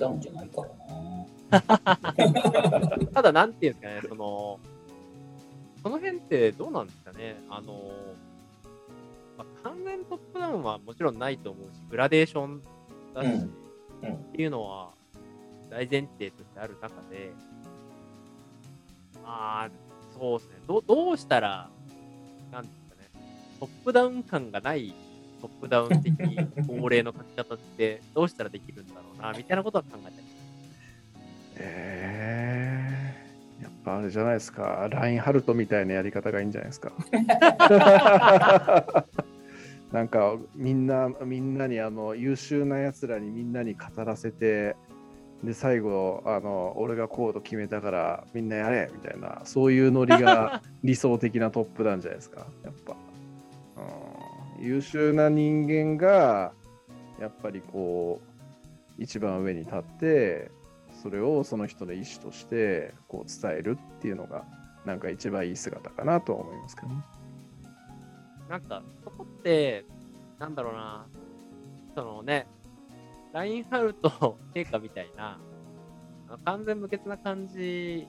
ダウンじゃないからな。ただ、なんていうんですかね、その、その辺ってどうなんですかね、あの、まあ、完全トップダウンはもちろんないと思うし、グラデーションだし、うんうん、っていうのは大前提としてある中で、まあ、そうですね、どどうしたら、なんですかね、トップダウン感がないトップダウン的恒例の書き方ってどうしたらできるんだろうな、みたいなことは考えたりえー、やっぱあれじゃないですか、ラインハルトみたいなやり方がいいんじゃないですか。なんかみんなみんなにあの優秀なやつらにみんなに語らせてで最後あの俺がコード決めたからみんなやれみたいなそういうノリが理想的なトップなんじゃないですか。やっぱ、うん、優秀な人間がやっぱりこう一番上に立ってそれをその人の意思としてこう伝えるっていうのがなんか一番いい姿かなとは思いますけどね。なんかそこって、なんだろうな、そのね、ラインハルト陛下みたいな、完全無欠な感じ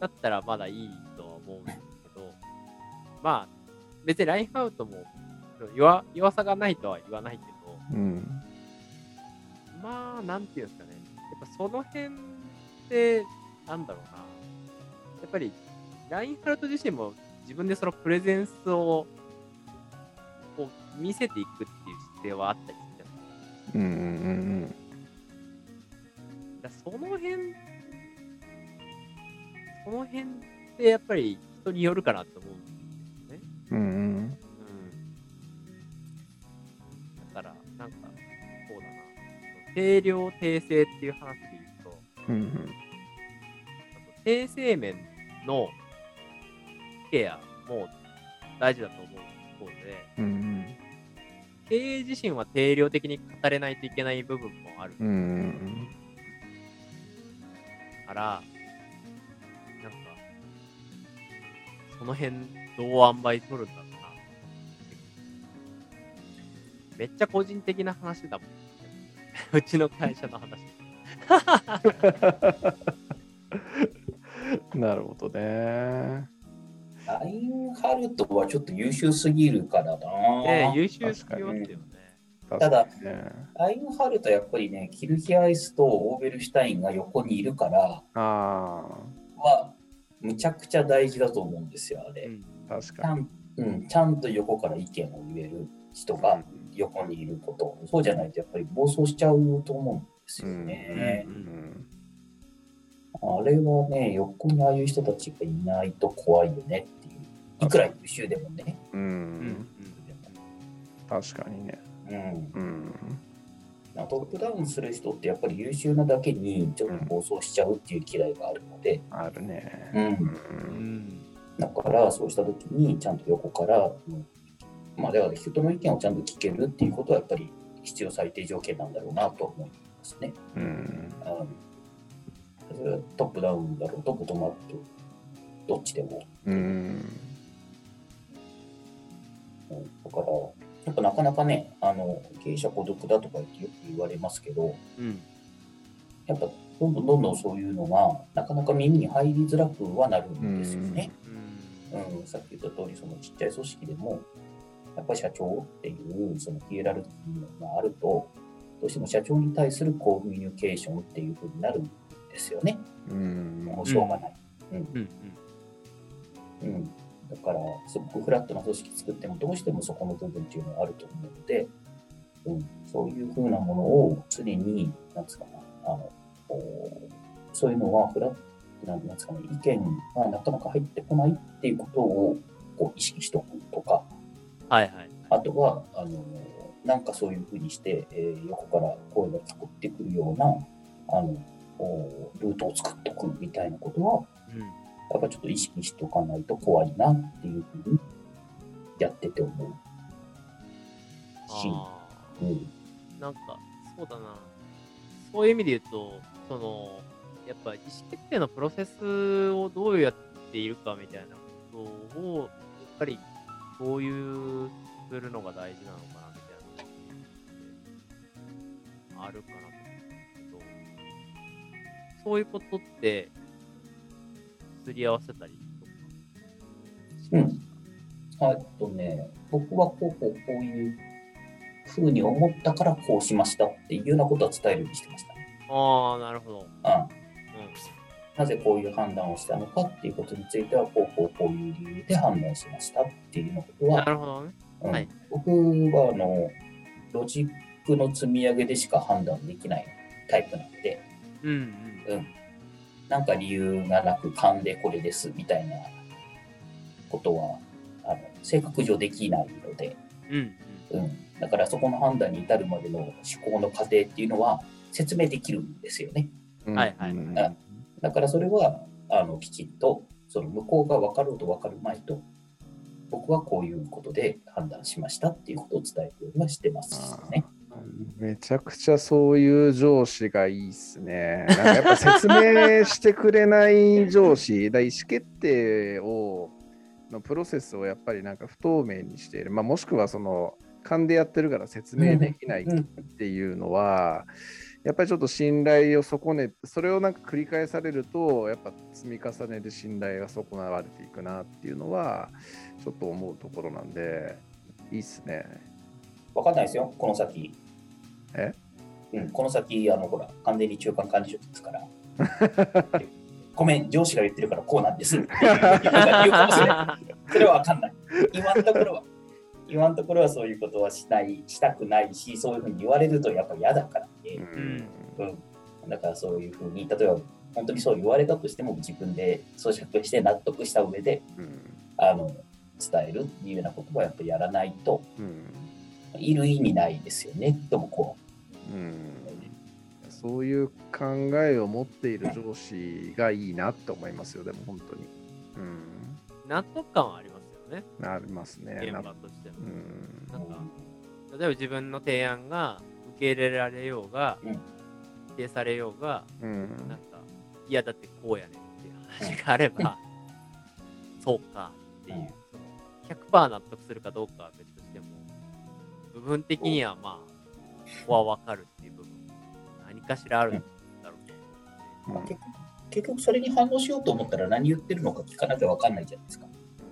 だったらまだいいとは思うんですけど、まあ、別にラインハルトも弱弱さがないとは言わないけど、うん、まあ、なんていうんですかね、やっぱその辺って、なんだろうな、やっぱり、ラインハルト自身も自分でそのプレゼンスをこう見せていくっていう姿勢はあったりするじゃないですか。うんうんうんだその辺、その辺ってやっぱり人によるかなと思うんですよね。うんうん。定量定性っていう話で言うと、うんうん、定性面のケアも大事だと思う一方で、うんうん、経営自身は定量的に語れないといけない部分もある。うんうん、から、なんか、その辺どう塩梅取るんだろうな。めっちゃ個人的な話だもん。うちの会社の話。なるほどね。ラインハルトはちょっと優秀すぎるからな。ね優秀すぎますよね。ただ、ラインハルトやっぱりね、キルヒアイスとオーベルシュタインが横にいるから、は、むちゃくちゃ大事だと思うんですよ、あれ。うん、確かに。うん、ちゃんと横から意見を言える人が横にいること、そうじゃないとやっぱり暴走しちゃうと思うんですよね。うんうんうんあれはね、横にああいう人たちがいないと怖いよねっていう。いくら優秀でもね。うん。うん、確かにね。うん。うんトップダウンする人ってやっぱり優秀なだけにちょっと暴走しちゃうっていう嫌いがあるので、あるね、うん、だからそうした時にちゃんと横から、まあだから人の意見をちゃんと聞けるっていうことはやっぱり必要最低条件なんだろうなと思いますね。うん、うんトップダウンだろうとボトムアップどっちでも。うん、だからやっぱなかなかねあの経営者孤独だとかってよく言われますけど、うん、やっぱどんどんどんどんそういうのがなかなか耳に入りづらくはなるんですよね。うん、うん、さっき言った通りそのちっちゃい組織でもやっぱり社長っていうそのヒエラルキーがあるとどうしても社長に対するコミュニケーションっていうふうになるんですよね。うん、もうしょうがない。うん。うんうん、だから、すごくフラットな組織作っても、どうしてもそこの部分っていうのがあると思うので、うん、そういうふうなものを常に、なんですかね、あの、そういうのはフラットなんですかね、意見がなかなか入ってこないっていうことをこう意識しておくとか、はいはい。あとは、あの、なんかそういうふうにして、えー、横から声が聞こえてくるような、あの、ルートを作っておくみたいなことは、うん、やっぱちょっと意識しておかないと怖いなっていうふうにやってて思う。し、うん、なんかそうだな。そういう意味で言うとそのやっぱ意思決定のプロセスをどうやっているかみたいなことをやっぱりどういうするのが大事なのかなみたいなあるかなそういうことって、すり合わせたりとかしうんまし。あとね、僕はこうこうこういうふうに思ったからこうしましたっていうようなことは伝えるようにしてましたね。たああ、なるほど。うん。うなぜこういう判断をしたのかっていうことについては、こうこうこういう理由で判断しましたっていうようなことは、るほどね。うんはい僕はあのロジックの積み上げでしか判断できないタイプなので、うんうん。うん、なんか理由がなく勘でこれですみたいなことはあの性格上できないので、うんうん。うん、だからそこの判断に至るまでの思考の過程っていうのは説明できるんですよね。はいはいだからそれはあのきちっとその向こうが分かろうと分かる前と僕はこういうことで判断しましたっていうことを伝えるようにはしてますね。めちゃくちゃそういう上司がいいっすね。なんかやっぱ説明してくれない上司、だ意思決定をのプロセスをやっぱりなんか不透明にしている。まあ、もしくはその勘でやってるから説明できないうんっていうのは、やっぱりちょっと信頼を損ね、それをなんか繰り返されると、やっぱ積み重ねで信頼が損なわれていくなっていうのは、ちょっと思うところなんで、いいっすね。分かんないですよ、この先。え？うん、この先、あの、ほら、完全に中間管理職ですから。ごめん、上司が言ってるからこうなんです。それは分かんない。今のところは。今のところはそういうことはしない、したくないし、そういうふうに言われるとやっぱ嫌だからね。うん。だからそういうふうに、例えば本当にそう言われたとしても自分で咀嚼して納得した上で、うんあの、伝えるっていうようなことはやっぱりやらないと、うんいる意味ないですよね、と僕は。うんそういう考えを持っている上司がいいなって思いますよ、でも本当に。うん。納得感はありますよね、ありますね。現な場としてもう。ん。なんか、例えば自分の提案が受け入れられようが、うん否定されようが、うんなんか、いや、だってこうやねんっていう話があれば、そうかっていう、その100%納得するかどうかは別としても、部分的にはまあ、ここは分かるっていう部分、何かしらあるんだろうと思って。結局結局それに反応しようと思ったら何言ってるのか聞かなきゃ分かんないじゃないですか。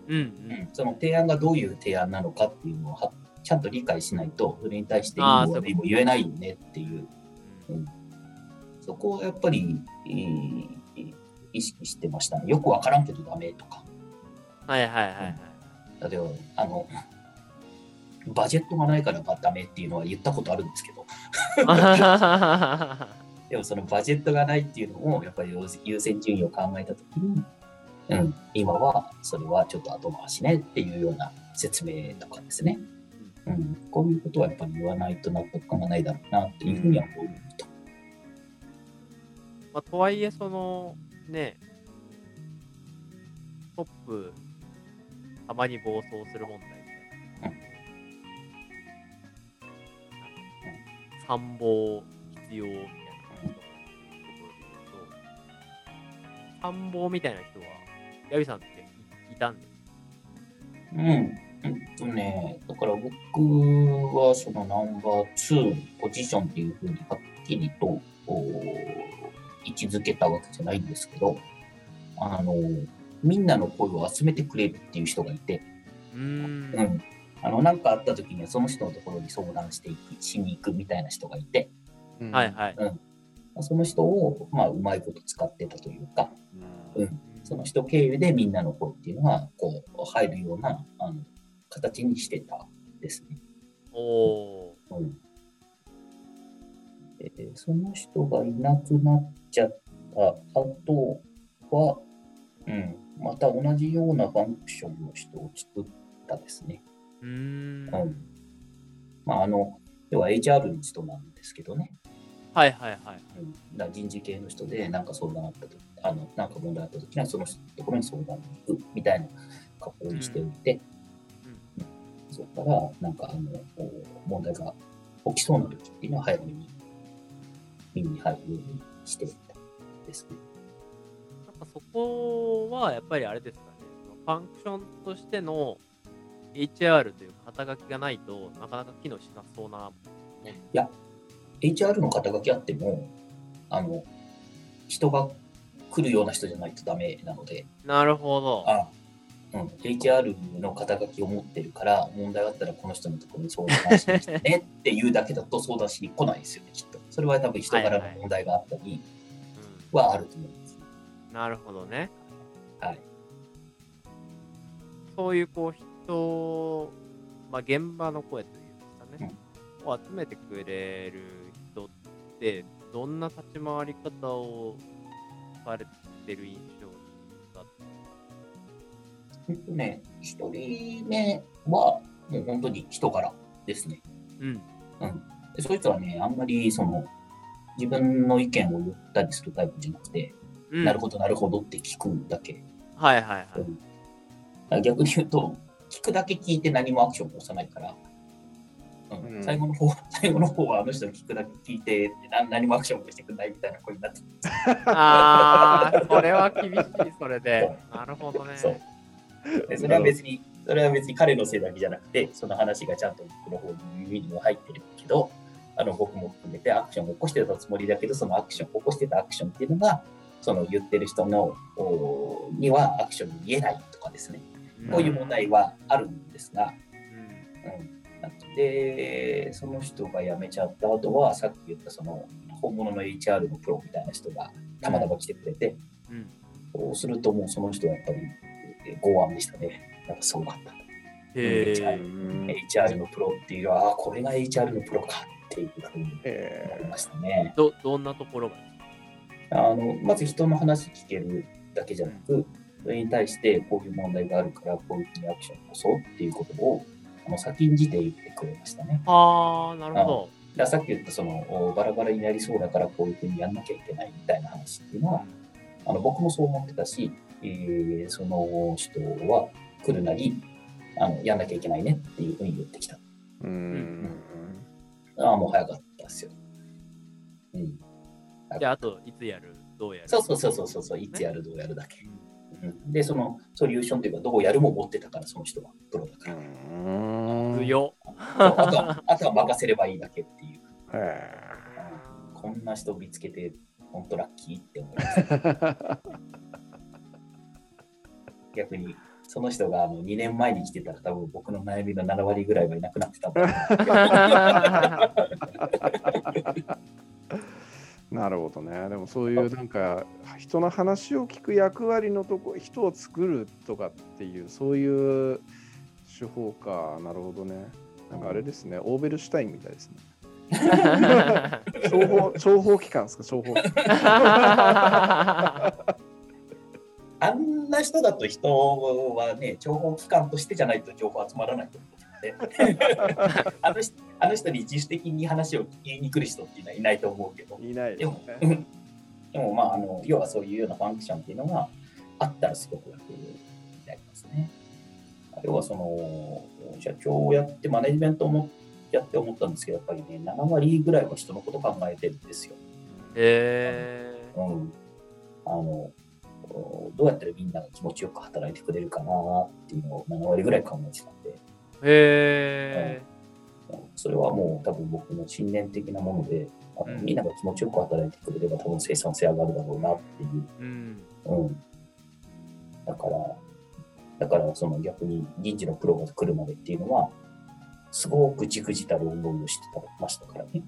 うんうんその提案がどういう提案なのかっていうのをはちゃんと理解しないと、それに対していいも言えないよねっていう、うん。そこをやっぱり、えー意識してましたね。よく分からんけどダメとか。はいはいはいはい。例えば、あの、バジェットがないからダメっていうのは言ったことあるんですけど、でもそのバジェットがないっていうのをやっぱり優先順位を考えたときに、うん、今はそれはちょっと後回しねっていうような説明とかですね。うん、こういうことはやっぱり言わないと納得感がないだろうなっていうふうには思うと。まあ、とはいえ、その、ね、トップ、たまに暴走する問題みたいな。参謀必要みたいなところで言うと、参謀みたいな人は、ヤビさんっていいたんですうん。うんとね、だから僕はそのナンバー2ポジションっていうふうにはっきりとお位置づけたわけじゃないんですけど、あの、みんなの声を集めてくれるっていう人がいて、うーん。うん。あの、なんかあった時にはその人のところに相談していく、しに行くみたいな人がいて、うんはいはい。その人を、まあ、うまいこと使ってたというか、うんうんその人経由でみんなの声っていうのが、こう、入るような、あの、形にしてたですね。おー。うん。でその人がいなくなっちゃった後は、うん、また同じようなファンクションの人を作ったですね。うーん。うん。まあ、あの、要は HR の人なんですけどね。はいはいはい。うん、だ人事系の人で、なんか相談あったとあの、なんか問題あったときには、その人のところに相談に行くみたいな格好にしておいて、うんうんそこから、なんか、あの、お問題が起きそうなときっていうのは、早めに耳に入るようにしていったですね。なんかそこはやっぱりあれですかね、ファンクションとしての HR という肩書きがないとなかなか機能しなそうなもん。HR の肩書きあっても、あの、人が来るような人じゃないとダメなので、なるほど。あうん、HR の肩書きを持ってるから、問題があったらこの人のところに相談しに来てねっていうだけだと相談しに来ないですよね、きっと。それは多分人柄の問題があったりうはあると思います。ん、なるほどね。はい。そういうこう人、まあ、現場の声というんですかね、を集めてくれる人って、どんな立ち回り方をされてる印象だっえっとね、一人目はもう本当に人柄ですね。うん。でそういう人はね、あんまりその自分の意見を言ったりするタイプじゃなくて、うん、なるほど、なるほどって聞くだけ。はいはいはい。逆に言うと、聞くだけ聞いて何もアクションを起こさないから、うん。うん。最後の方 最後の方はあの人に聞くだけ聞いてな何もアクションを起こしてくれないみたいな声になって。ああ、それは厳しい、それで。なるほどね。そう。でそれは別に、それは別に彼のせいだけじゃなくて、その話がちゃんと僕の方に耳にも入ってるけど、あの僕も含めてアクションを起こしてたつもりだけど、そのアクション、起こしてたアクションっていうのが、その言ってる人のおにはアクションに見えないとかですね、うん。こういう問題はあるんですが、うん。うんで、その人が辞めちゃった後は、さっき言ったその本物の HR のプロみたいな人がたまたま来てくれて、うんそうするともうその人はやっぱりえー剛腕でしたね。なんかすごかった。へうえ。ん HR のプロっていうのは、あこれが HR のプロかっていうふうに思いえましたね。ど、どんなところが？あのまず人の話聞けるだけじゃなく、それに対してこういう問題があるから、こういうふうにアクションを起こそうっていうことをあの先んじて言ってくれましたね。ああ、なるほだからさっき言ったそのおバラバラになりそうだからこういうふうにやんなきゃいけないみたいな話っていうのど。は、あの僕もそう思ってたし、えーその人は来るなりあのやんなきゃいけないねっていうふうに言ってきた。ーうんああ、もう早かったですよ。うん。じゃあ、あと、いつやる、どうやる？そうそうそうそうそうそう、いつやる、どうやる？だけ。うん、で、そのソリューションというか、どうやるも持ってたから、その人はプロだから。あとは あとは任せればいいだけっていう。へこんな人見つけて、本当ラッキーって思います。逆に、その人があの2年前に来てたら、多分僕の悩みの7割ぐらいはいなくなってたんだなるほどね。でもそういうなんか人の話を聞く役割のとこ人を作るとかっていうそういう手法か。なるほどね。なんかあれですね。オーベルシュタインみたいですね。諜報諜報機関ですか？諜報機関。あんな人だと人はね、情報機関としてじゃないと情報集まらないと思あの人あの人に自主的に話を聞きに来る人っていうのはいないと思うけど、いないでですもね。、でもまああの、要はそういうようなファンクションっていうのがあったらすごく楽になりますね。要はその、社長をやって、マネジメントもやって思ったんですけど、やっぱりね、7割ぐらいは人のこと考えてるんですよ。へえ。うん、あのどうやったらみんなが気持ちよく働いてくれるかなっていうのを7割ぐらい考えてたんで、へえ。うんそれはもう多分僕の信念的なもので、みんなが気持ちよく働いてくれれば多分生産性上がるだろうなっていう。うん。うん、だから、だからその逆に人事のプロが来るまでっていうのは、すごくじくじたる思いをしてましたからね。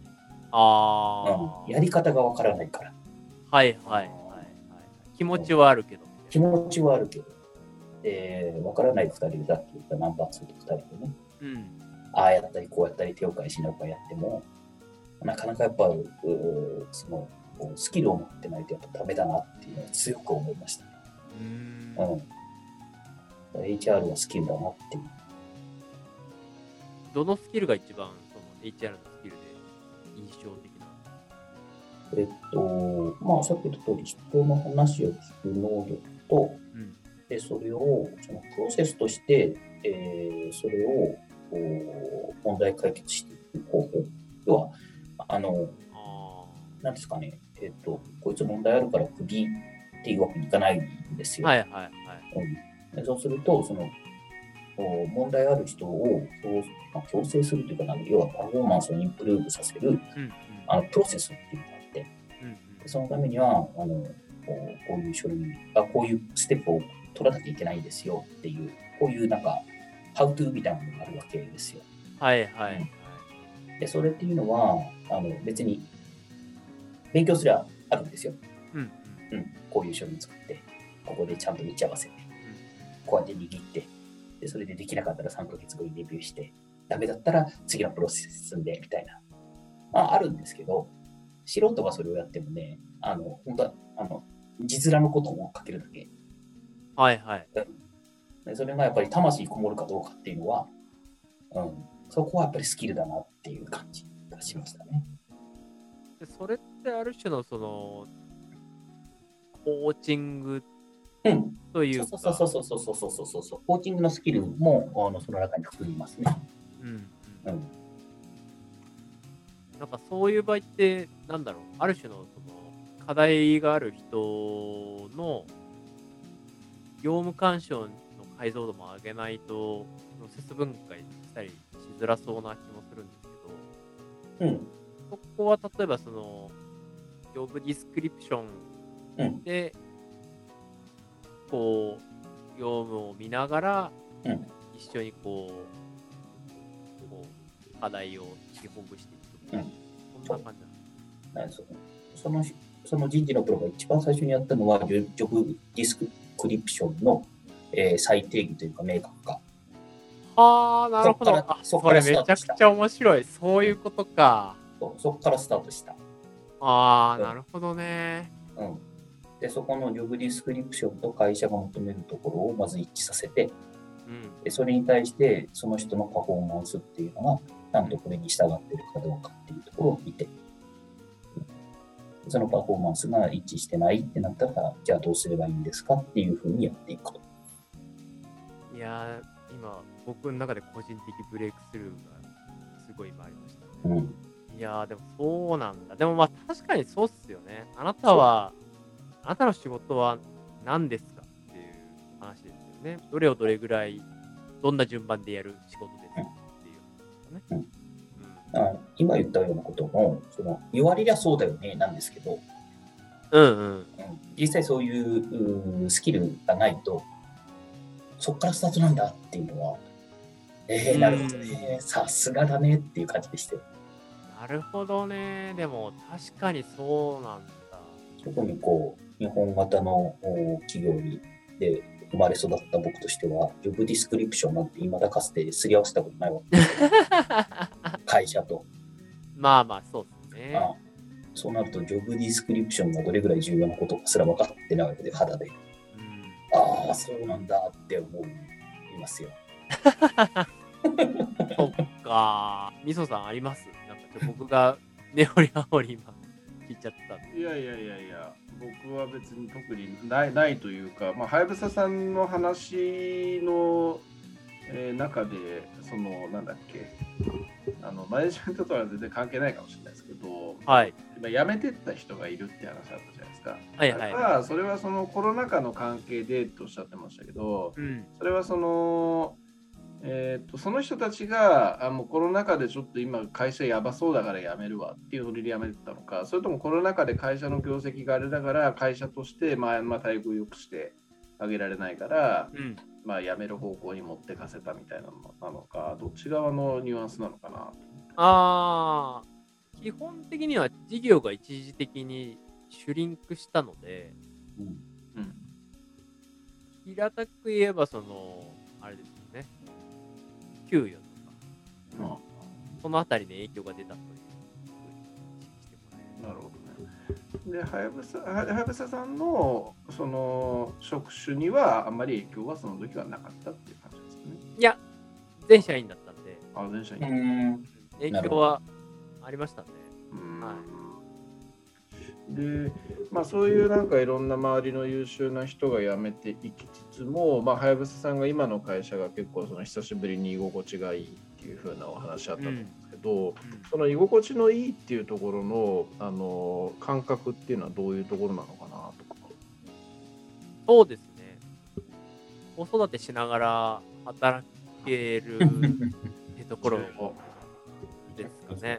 ああ、うん、やり方がわからないから。はいはいはいはい。気持ちはあるけど。気持ちはあるけど、えー、わからない2人で、さっき言ったナンバー2と2人でね、うん。ああやったりこうやったり手を変えしながらやっても、なかなかやっぱ、そのこうスキルを持ってないとやっぱダメだなっていうのを強く思いましたね。うんうん。HR はスキルだなっていう。どのスキルが一番その HR のスキルで印象的な？えっと、まあ、さっき言った通り、人の話を聞く能力と、うん。でそれをそのプロセスとして、えーそれを問題解決していく方法。要は、あの、あなんですかね、えっと、こいつ問題あるからクビっていうわけにいかないんですあ。よ。はいはいはい。うんでそうすると、その、お問題ある人を強,、まあ、強制するというかな、要はパフォーマンスをインプルーブさせるうんうん。あのプロセスっていうのがあって、うんうんそのためには、あのこうこういう書類あ、こういうステップを取らなきゃいけないんですよっていう、こういうなんか、ハウトゥーみたいなものがあるわけですよ。はいはいはい。で、それっていうのは、あの別に勉強すりゃあるんですよ。うんうん、こういう書類作って、ここでちゃんと打ち合わせて、こうやって握って、でそれでできなかったら3ヶ月後にレビューして、ダメだったら次のプロセス進んでみたいな。まあ、あるんですけど、素人がそれをやってもね、あの、本当は、あの、字面のことを書けるだけ。はいはい。でそれがやっぱり魂こもるかどうかっていうのは、うん、そこはやっぱりスキルだなっていう感じがしましたね。でそれってある種のその、コーチングうん、というか、そうそうそうそうそうそうそうそう。コーチングのスキルもあのその中に含みますね。うんううんん。なんかそういう場合って、なんだろう、ある種のその課題がある人の業務干渉の解像度も上げないと、プロセス分解したりしづらそうな気もするんですけど、うん。そこは例えばその、ジョブディスクリプショうん。ンで、こう、業務を見ながら、うん。一緒にこう、こう課題を引きほぐしていくみたいな、そんな感じなんですなんですよそのその人事のプロが一番最初にやったのは、ジョブディスクリプションの、えー再定義というか明確化。ああ、なるほど。そっからあそっからそれめちゃくちゃ面白い。そういうことか。そこからスタートした。ああ、うんなるほどね。うん。で、そこのジョブディスクリプションと会社が求めるところをまず一致させて、うん。でそれに対してその人のパフォーマンスっていうのが、ちゃんとこれに従ってるかどうかそのパフォーマンスが一致してないってなったら、じゃあどうすればいいんですかっていうふうにやっていくと。いやー、今、僕の中で個人的ブレイクスルーがすごい今ありましたね。うん。いやー、でもそうなんだ。でもまあ確かにそうっすよね。あなたは、あなたの仕事は何ですかっていう話ですよね。どれをどれぐらい、どんな順番でやる仕事ですかっていう話ですよね。あ今言ったようなことも、その言われりゃそうだよねなんですけど、うん、うん。うん。うん実際そういうスキルがないと、そこからスタートなんだっていうのは、えー、なるほどね、さすがだねっていう感じでして、なるほどね。でも確かにそうなんだ。特にこう、日本型のお企業にで生まれ育った僕としては、ジョブディスクリプションなんて未だかつてすり合わせたことないわけですよ 会社と。まあまあ、そうですね。あそうなると、ジョブディスクリプションがどれぐらい重要なことかすら分かってないわけで、肌で。うんああ、そうなんだって思いますよ。そっか。みそさんあります？なんかちょ僕が根掘り葉掘り今聞いちゃった。いやいやいやいや、僕は別に特にないないというか、まあ、はやぶささんの話の、えー中で、その、なんだっけ、あのマネジメントとは全然関係ないかもしれないですけど、はい。今辞めてった人がいるって話あったじゃないですか。はいはいただそれはそのコロナ禍の関係でとおっしゃってましたけど、うん。それはその、えー、とその人たちがあもうコロナ禍でちょっと今会社やばそうだから辞めるわっていうノリで辞めてたのかそれともコロナ禍で会社の業績があれだから会社としてまあまあ待遇を良くしてあげられないから、うん。まあ、辞める方向に持ってかせたみたいなのなのかどっち側のニュアンスなのかな。とあー、基本的には事業が一時的にシュリンクしたので、うん。うん。平たく言えば、その、あれですよね。給与とか、まあそのあたりで影響が出たというで、はやぶさははやぶささんのその職種にはあんまり影響はその時はなかったっていう感じですかね。いや、全社員だったんで、あ、電車に。うん影響はありましたね。うんはで、まあそういうなんかいろんな周りの優秀な人が辞めていきつつも、まあ、はやぶささんが今の会社が結構その久しぶりに居心地がいいっていう風なお話あったと思うんですけど、その居心地のいいっていうところのあの感覚っていうのはどういうところなのかなとか。そうですね。子育てしながら働けるってところですかね。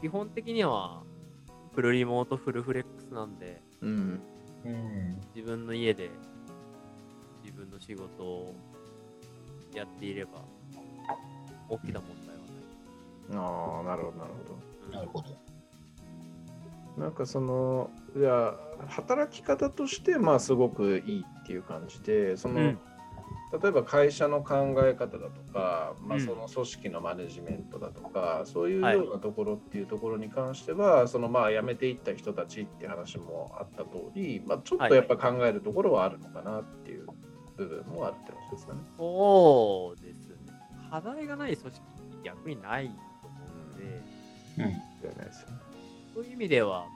基本的にはフルリモートフルフレックスなんで、うん。うん。自分の家で自分の仕事をやっていれば、大きな問題はああ、なるほど、なるほど。なるほど。なんかそのじゃあ働き方としてまあすごくいいっていう感じでその、うん例えば会社の考え方だとか、まあ、うんその組織のマネジメントだとか、そういうはいようなところっていうところに関しては、そのまあ辞めていった人たちっていう話もあった通り、まあ、ちょっとやっぱ考えるところはあるのかなっていう部分もあるってことですかね。そうですね。課題がない組織って逆にないじゃないですよね。そういう意味では、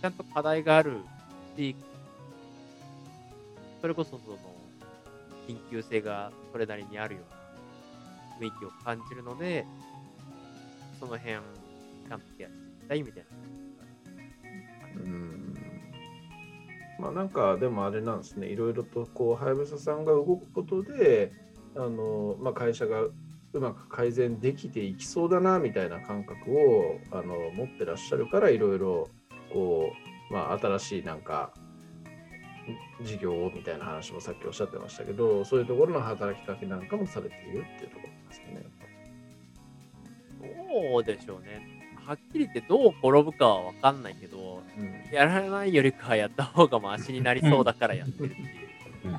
ちゃん。と課題があるし、それこそその、緊急性がそれなりにあるような雰囲気を感じるので、その辺、ちゃん。とケアしていきたいみたいな。うん。まあなん。かでもあれなん。ですねいろいろとこうはやぶささん。が動くことであの、まあ、会社がうまく改善できていきそうだなみたいな感覚をあの持ってらっしゃるからいろいろこう、まあ、新しいなんか事業をみたいな話もさっきおっしゃってましたけどそういうところの働きかけなんかもされているっていうところですかね。やっぱりそうでしょうね。はっきり言ってどう転ぶかは分かんないけど、うんやらないよりかはやった方がマシになりそうだからやってるっていう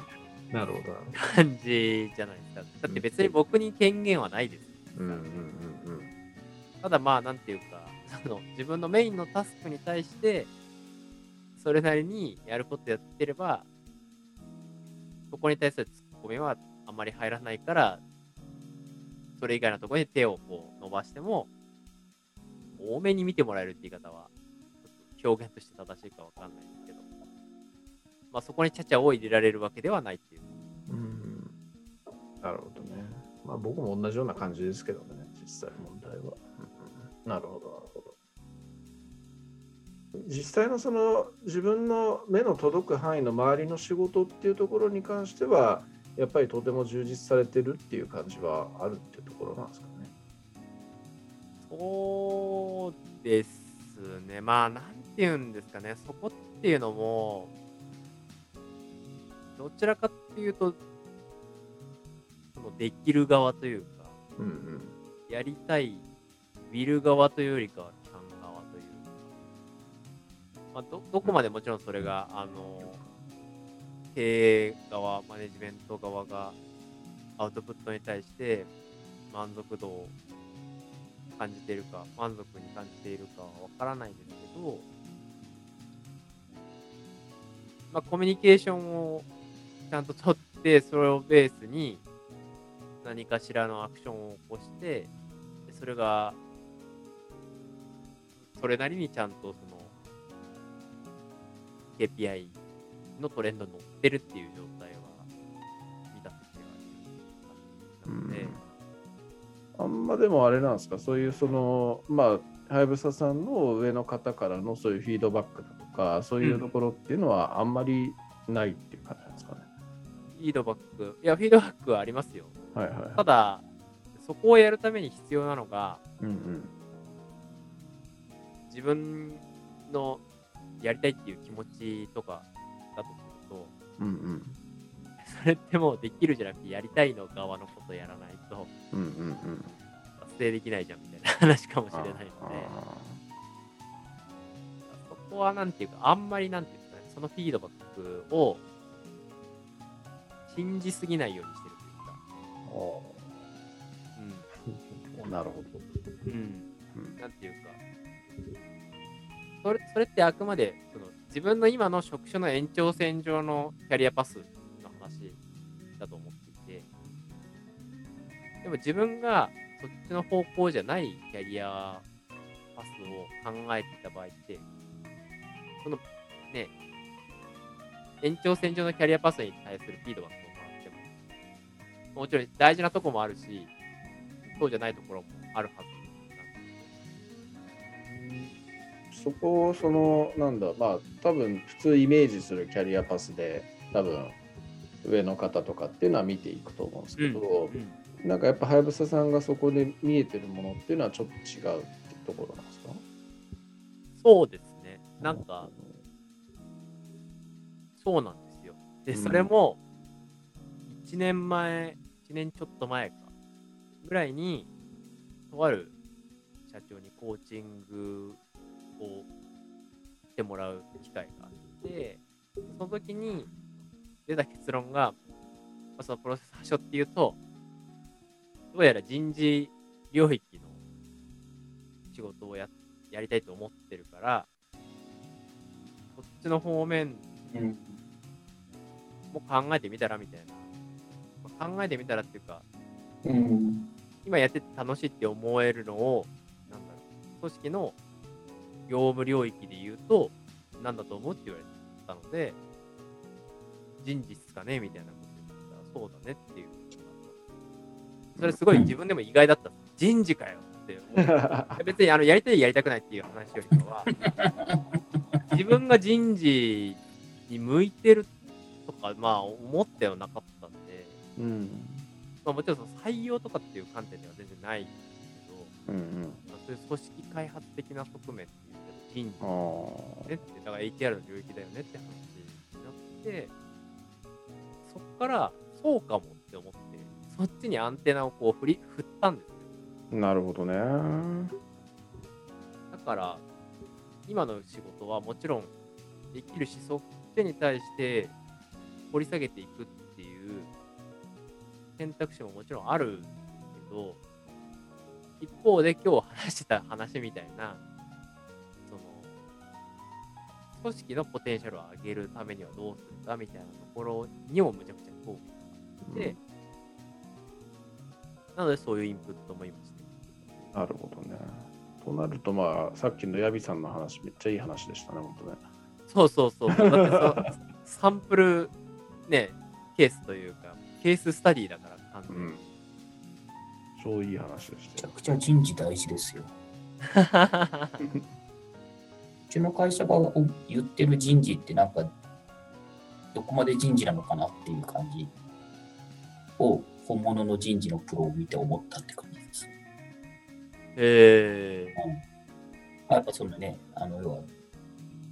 なるほど。感じじゃないですか。だって別に僕に権限はないです。うんうんうんただまあ、なんていうか、その自分のメインのタスクに対して、それなりにやることやってれば、そこに対するツッコミはあんまり入らないから、それ以外のところに手をこう伸ばしても、多めに見てもらえるって言い方は、表現として正しいかわかんないですけど、まあそこにちゃちゃを入れられるわけではないっていう。うんうんなるほどね。まあ僕も同じような感じですけどね、実際問題は。なるほど、なるほど。実際のその自分の目の届く範囲の周りの仕事っていうところに関しては、やっぱりとても充実されてるっていう感じはあるっていうところなんですかね。そうですね。まあ、なんて言うんですかね。そこっていうのも、どちらかっていうと、そのできる側というか、うんうん。やりたい、ウィル側というよりかは、キャン側というか、まあ、ど、どこまでもちろんそれが、あの、経営側、マネジメント側がアウトプットに対して満足度を感じているか、満足に感じているかはわからないですけど、まあ、コミュニケーションをちゃんと取って、それをベースに何かしらのアクションを起こして、でそれが、それなりにちゃんとその、KPI のトレンドに乗ってるっていう状態は見たときはあるので、あんまでもあれなんですか、そういうその、まあ、はやぶささんの上の方からのそういうフィードバックだとか、そういうところっていうのはあんまりないっていう感ィードバック、いや、フィードバックはありますよ。はいはいはい。ただ、そこをやるために必要なのが、うんうん。自分のやりたいっていう気持ちとかだとすると、うんうん。それってもうできるじゃなくて、やりたいの側のことやらないとうんうんうん。達成できないじゃんみたいな話かもしれないので、あそこはなんていうか、あんまりなんていうんですかね、そのフィードバックを信じすぎないようにしてるというか、ー。おーなるほど。うん、うん、うんなんていうか、それそれってあくまでその自分の今の職種の延長線上のキャリアパスの話だと思っていて、でも自分がそっちの方向じゃないキャリアパスを考えていた場合って、そのね、延長線上のキャリアパスに対するフィードバックをもらっても、もちろん。大事なとこもあるし、そうじゃないところもあるはずそこをそのなん。だまあ多分普通イメージするキャリアパスで多分上の方とかっていうのは見ていくと思うん。ですけど、けど、うん。なん。かやっぱはやぶささん。がそこで見えてるものっていうのはちょっと違うってところなん。ですかそうですね。なん。か、そうなんですよ。で、うんそれも、1年前、1年ちょっと前か、ぐらいに、とある社長にコーチングをしてもらう機会があって、その時に出た結論が、まあそのプロセス発症っていうと、どうやら人事領域の仕事をややりたいと思ってるから、こっちの方面うん。も考えてみたらみたいな。まあ考えてみたらっていうか、うん。今やってて楽しいって思えるのを、なんだろう、組織の業務領域で言うと、なんだと思うって言われたので、人事っすかねみたいなこと言ったら、そうだねっていう。それすごい自分でも意外だった。人事かよって。別にあのやりたいやりたくないっていう話よりかは、自分が人事に向いてるとか、まあ思ってはなかったんで、うん。まあ、もちろんその採用とかっていう観点では全然ないんですけど、うんうん。まあそういう組織開発的な側面っていう人事ねって、だから ATR の領域だよねって話になって、そっからそうかもって思って、そっちにアンテナをこう振り振ったんですよ。ーなるほどね。だから、今の仕事はもちろんできるし、そっちに対して掘り下げていくっていう選択肢ももちろんあるんですけど、一方で今日話してた話みたいな、その、組織のポテンシャルを上げるためにはどうするかみたいなところにもむちゃくちゃ興味があって、なのでそういうインプットも今してるなるほどね。となるとまあさっきのヤビさんの話めっちゃいい話でしたね本当ねそうそうそう。だってそサンプル、ね、ケースというか、ケーススタディだから、完全に。うん超いい話でしめちゃくちゃ人事大事ですよ。うちの会社が言ってる人事ってなんか、どこまで人事なのかなっていう感じを、本物の人事のプロを見て思ったって感じです。えやっぱそのね、あの、要は、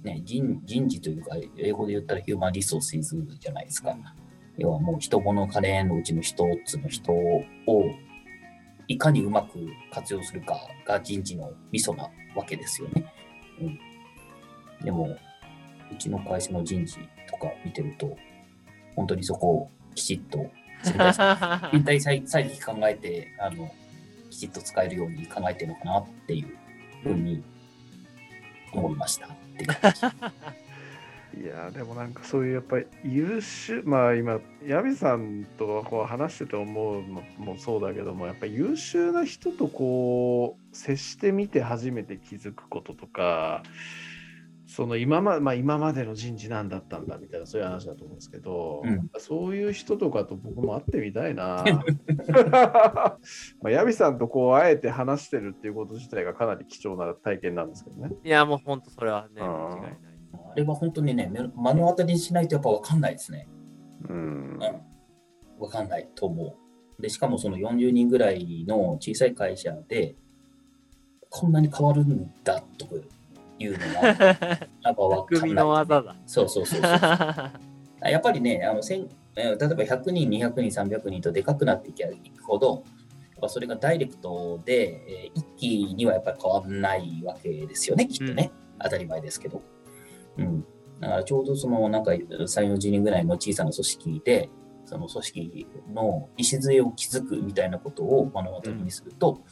ね、人人事というか、英語で言ったらヒューマンリソースイズじゃないですか。要はもう人物金のうちの一つの人をいかにうまく活用するかが人事のミソなわけですよね。うん、でも、うちの会社の人事とか見てると、本当にそこをきちっと全体ー。全体再再起考えて、あの、きちっと使えるように考えてるのかなっていうふうに思いましたってい。やでもなんかそういうやっぱり優秀まあ今ヤビさんとこう話してて思うのもそうだけどもやっぱり優秀な人とこう接してみて初めて気づくこととかその今ま,、まあ、今までの人事なんだったんだみたいなそういう話だと思うんですけど、うんそういう人とかと僕も会ってみたいな まあヤビさんとこうあえて話してるっていうこと自体がかなり貴重な体験なんですけどね。いや、もう本当それはね、うん間違いない。あれは本当にね、目目の当たりにしないとやっぱ分かんないですね。うんうん。分かんないと思う。で、しかもその40人ぐらいの小さい会社で、こんなに変わるんだというのが、やっぱ分か匠んない。の技だ。そうそうそうそう。やっぱりね、あの千えー例えば100人、200人、300人とでかくなっていけばいくほど、やっぱそれがダイレクトで、えー一気にはやっぱり変わらないわけですよね、きっとね。当たり前ですけど。うん。だからちょうどそのなんか3、40人ぐらいの小さな組織で、その組織の礎を築くみたいなことを目の当たりにすると、あ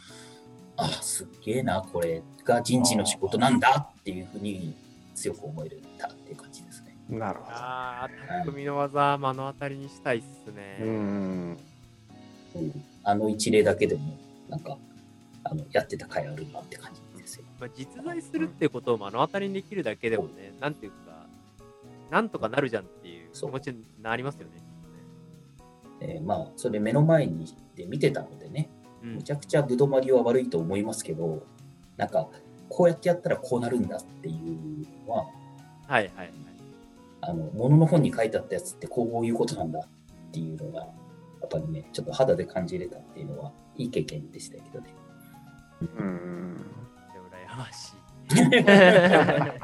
あ、すっげえな、これが人事の仕事なんだっていうふうに強く思えたっていう感じですね。なるほど。ああ、匠の技、目の当たりにしたいっすね。うんうんあの一例だけでも、なんか、あのやってた甲斐あるなって感じですよ。まあ、実在するってことを目の当たりにできるだけでもね、なんていうか、なんとかなるじゃんっていう気持ちになりますよね。えーまあ、それ目の前にで見てたのでね、うんむちゃくちゃぶどまりは悪いと思いますけど、なんか、こうやってやったらこうなるんだっていうのは、はいはいはい。あの、ものの本に書いてあったやつってこういうことなんだっていうのが、やっぱりね、ちょっと肌で感じれたっていうのは、いい経験でしたけどね。うん羨ましい。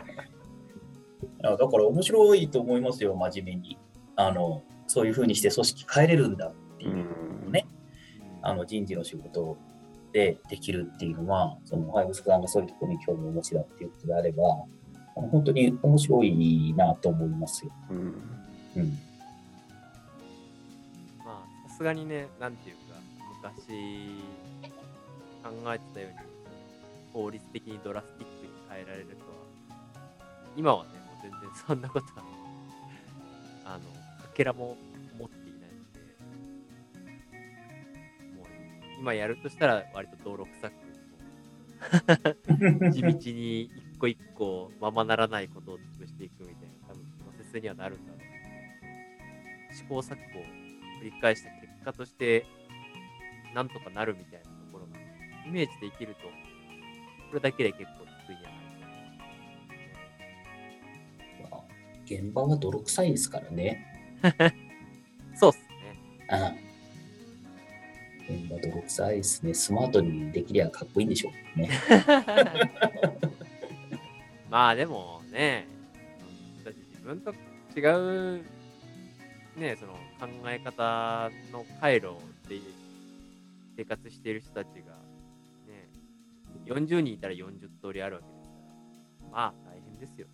あだから面白いと思いますよ、真面目に。あのそういうふうにして組織変えれるんだっていうね、あの人事の仕事でできるっていうのは、そのファイブスさんがそういうところに興味をお持ちだっていうことであれば、あの本当に面白いなと思いますよ。うんうん。まあ、さすがにね、なんていうか、昔考えてたように、法律的にドラスティックに変えられるとは、今はね、もう全然そんなことは、あの、かけらも今やるとしたら、割と登録作地道に一個一個ままならないことを潰していくみたいな、多分プロセスにはなるんだろう。試行錯誤を繰り返した結果として、なんとかなるみたいなところが、イメージできると、これだけで結構得意じゃない現場は泥臭いですからね。な。そうっすね。ああ現場泥臭いですね。スマートにできりゃかっこいいんでしょうね。まあでもね、だって自分と違う、ね、その考え方の回路で生活している人たちが、ね、40人いたら40通りあるわけですから、まあ大変ですよね。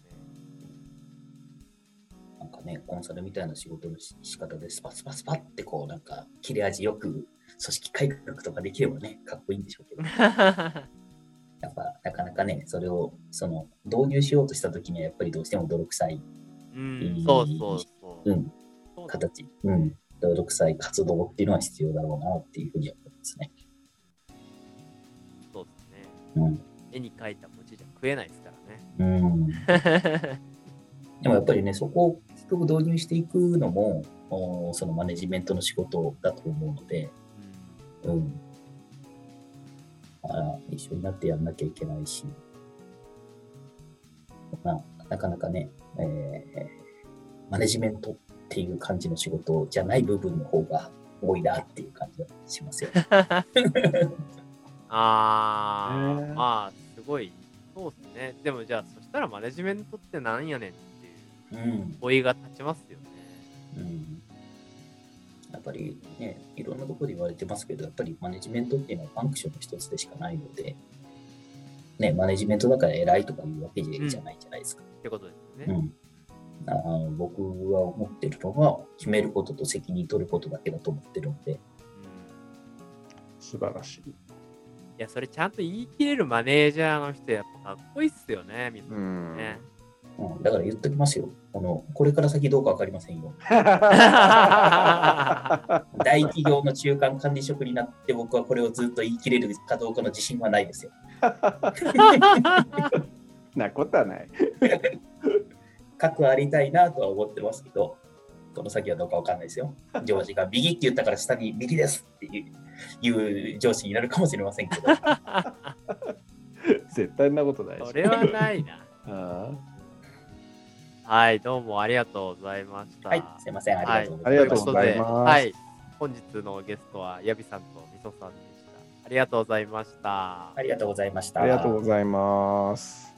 なんかね、コンサルみたいな仕事のし仕方でスパスパスパってこう、なんか切れ味よく組織改革とかできればね、かっこいいんでしょうけど、やっぱなかなかね、それをその導入しようとしたときにはやっぱりどうしても泥臭い、うん、そうそうそう。うん、形、うん、泥臭い活動っていうのは必要だろうなっていうふうには思いますね。そうですね。うん。絵に描いた餅じゃ食えないですからね。うん。でもやっぱりね、そこを結局導入していくのも、おそのマネジメントの仕事だと思うので、うん。あ一緒になってやんなきゃいけないし、まあ、なかなかね、えーマネジメントっていう感じの仕事じゃない部分の方が多いなっていう感じがしますよ。あー、へーまあ、すごい、そうっすね。でもじゃあ、そしたらマネジメントってなんやねんっていううん。問いが立ちますよね。うんやっぱりね、いろんなところで言われてますけど、やっぱりマネジメントっていうのはファンクションの一つでしかないので、ね、マネジメントだから偉いとかいうわけじゃないじゃないですか。ってことですね。うんあの僕は思ってるのは、決めることと責任取ることだけだと思ってるので、うん素晴らしい。いや、それちゃんと言い切れるマネージャーの人、やっぱかっこいいっすよね、みんなうん。ね。うん、だから言っときますよあの。これから先どうかわかりませんよ。大企業の中間管理職になって、僕はこれをずっと言い切れるかどうかの自信はないですよ。なことはない。核ありたいなとは思ってますけど、この先はどうかわかんないですよ。上司が右って言ったから下に右ですっていういう上司になるかもしれませんけど、絶対なことないし。それはないな。あはい、どうもありがとうございました。はい、すいません、ありがとうございます。はい、本日のゲストはヤビさんとみそさんでした。ありがとうございました。ありがとうございました。ありがとうございます。